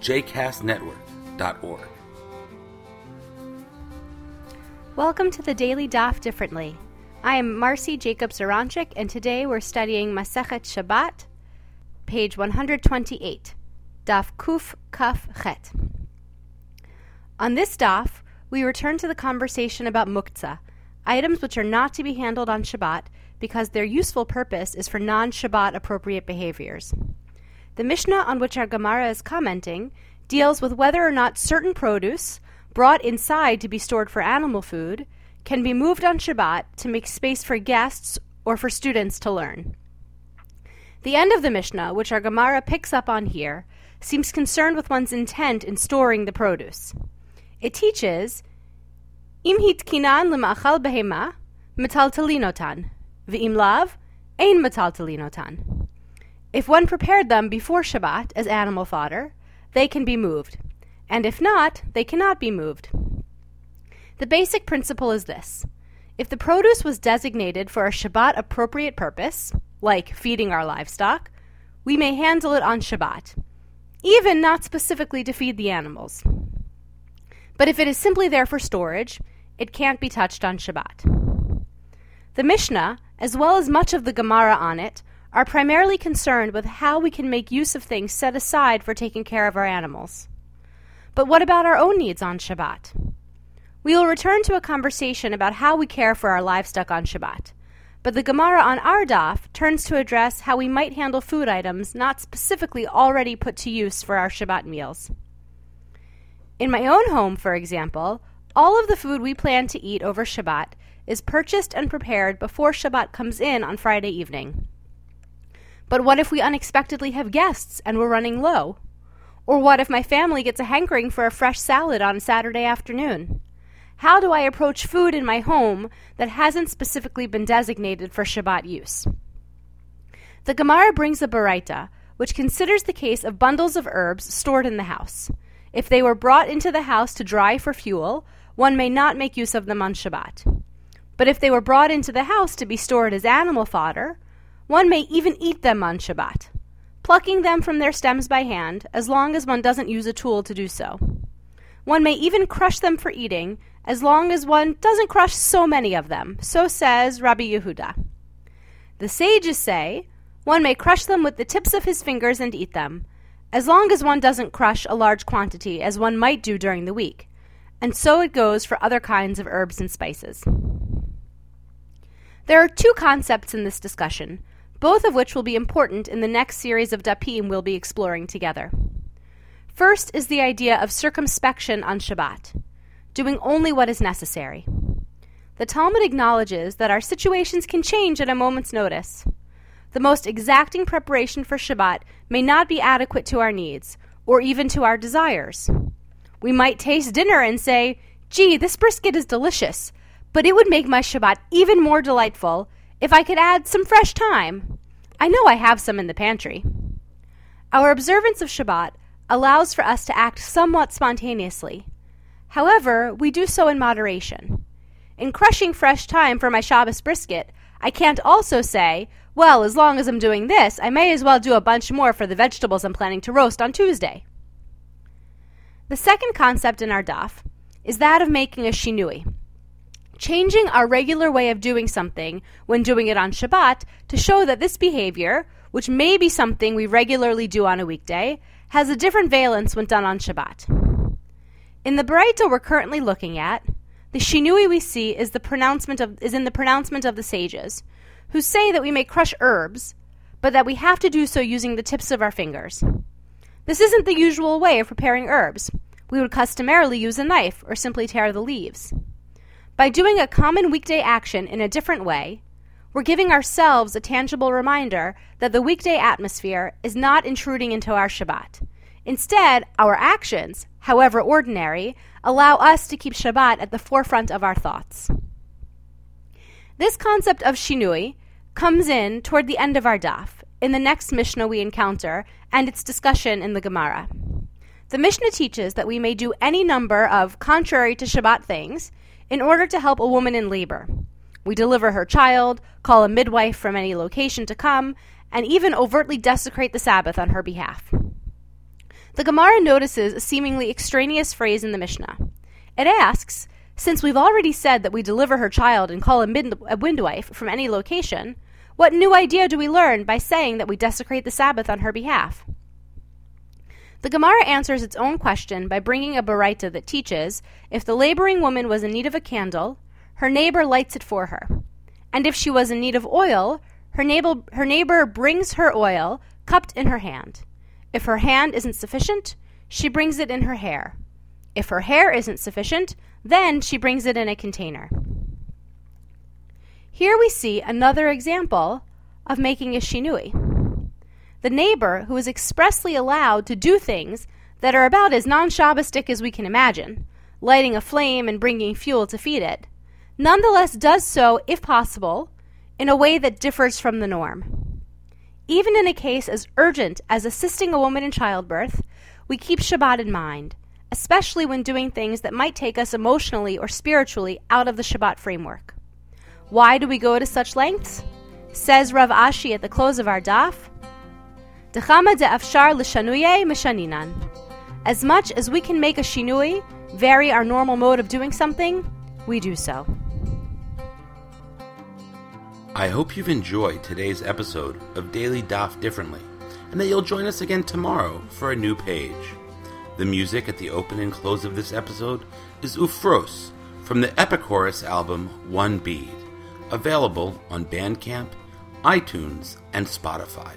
jcastnetwork.org. Welcome to the Daily Daf Differently. I am Marcy Jacobs Aronchik, and today we're studying Masechet Shabbat, page 128, Daf Kuf Kaf Chet. On this daf, we return to the conversation about muktzah, items which are not to be handled on Shabbat because their useful purpose is for non Shabbat appropriate behaviors. The Mishnah on which our Gemara is commenting deals with whether or not certain produce, brought inside to be stored for animal food, can be moved on Shabbat to make space for guests or for students to learn. The end of the Mishnah, which our Gemara picks up on here, seems concerned with one's intent in storing the produce. It teaches, Im hitkinan lemachal behema, metaltalinotan, v'im lav, ein metaltalinotan. If one prepared them before Shabbat as animal fodder, they can be moved, and if not, they cannot be moved. The basic principle is this if the produce was designated for a Shabbat appropriate purpose, like feeding our livestock, we may handle it on Shabbat, even not specifically to feed the animals. But if it is simply there for storage, it can't be touched on Shabbat. The Mishnah, as well as much of the Gemara on it, are primarily concerned with how we can make use of things set aside for taking care of our animals. But what about our own needs on Shabbat? We will return to a conversation about how we care for our livestock on Shabbat. But the Gemara on our daf turns to address how we might handle food items not specifically already put to use for our Shabbat meals. In my own home, for example, all of the food we plan to eat over Shabbat is purchased and prepared before Shabbat comes in on Friday evening. But what if we unexpectedly have guests and we're running low? Or what if my family gets a hankering for a fresh salad on Saturday afternoon? How do I approach food in my home that hasn't specifically been designated for Shabbat use? The Gemara brings a Baraita, which considers the case of bundles of herbs stored in the house. If they were brought into the house to dry for fuel, one may not make use of them on Shabbat. But if they were brought into the house to be stored as animal fodder, one may even eat them on Shabbat, plucking them from their stems by hand, as long as one doesn't use a tool to do so. One may even crush them for eating, as long as one doesn't crush so many of them. So says Rabbi Yehuda. The sages say one may crush them with the tips of his fingers and eat them, as long as one doesn't crush a large quantity, as one might do during the week. And so it goes for other kinds of herbs and spices. There are two concepts in this discussion both of which will be important in the next series of dapim we'll be exploring together. First is the idea of circumspection on Shabbat, doing only what is necessary. The Talmud acknowledges that our situations can change at a moment's notice. The most exacting preparation for Shabbat may not be adequate to our needs, or even to our desires. We might taste dinner and say, gee, this brisket is delicious, but it would make my Shabbat even more delightful if I could add some fresh thyme. I know I have some in the pantry. Our observance of Shabbat allows for us to act somewhat spontaneously. However, we do so in moderation. In crushing fresh thyme for my Shabbos brisket, I can't also say, well, as long as I'm doing this, I may as well do a bunch more for the vegetables I'm planning to roast on Tuesday. The second concept in our daf is that of making a shinui, changing our regular way of doing something when doing it on Shabbat to show that this behavior, which may be something we regularly do on a weekday, has a different valence when done on Shabbat. In the Baraita we're currently looking at, the shinui we see is the pronouncement of is in the pronouncement of the sages, who say that we may crush herbs, but that we have to do so using the tips of our fingers. This isn't the usual way of preparing herbs. We would customarily use a knife or simply tear the leaves. By doing a common weekday action in a different way, we're giving ourselves a tangible reminder that the weekday atmosphere is not intruding into our Shabbat. Instead, our actions, however ordinary, allow us to keep Shabbat at the forefront of our thoughts. This concept of shinui comes in toward the end of our daf, in the next Mishnah we encounter, and its discussion in the Gemara. The Mishnah teaches that we may do any number of contrary to Shabbat things in order to help a woman in labor. We deliver her child, call a midwife from any location to come, and even overtly desecrate the Sabbath on her behalf. The Gemara notices a seemingly extraneous phrase in the Mishnah. It asks, since we've already said that we deliver her child and call a, mid- a midwife from any location, what new idea do we learn by saying that we desecrate the Sabbath on her behalf? The Gemara answers its own question by bringing a baraita that teaches if the laboring woman was in need of a candle, her neighbor lights it for her. And if she was in need of oil, her neighbor, her neighbor brings her oil, cupped in her hand. If her hand isn't sufficient, she brings it in her hair. If her hair isn't sufficient, then she brings it in a container. Here we see another example of making a shinui. The neighbor who is expressly allowed to do things that are about as non Shabbistic as we can imagine, lighting a flame and bringing fuel to feed it, nonetheless does so, if possible, in a way that differs from the norm. Even in a case as urgent as assisting a woman in childbirth, we keep Shabbat in mind, especially when doing things that might take us emotionally or spiritually out of the Shabbat framework. Why do we go to such lengths? Says Rav Ashi at the close of our daf, As much as we can make a shinui, vary our normal mode of doing something, we do so. I hope you've enjoyed today's episode of Daily Daf Differently, and that you'll join us again tomorrow for a new page. The music at the open and close of this episode is Ufros from the Epichorus album One Bead, available on Bandcamp, iTunes, and Spotify.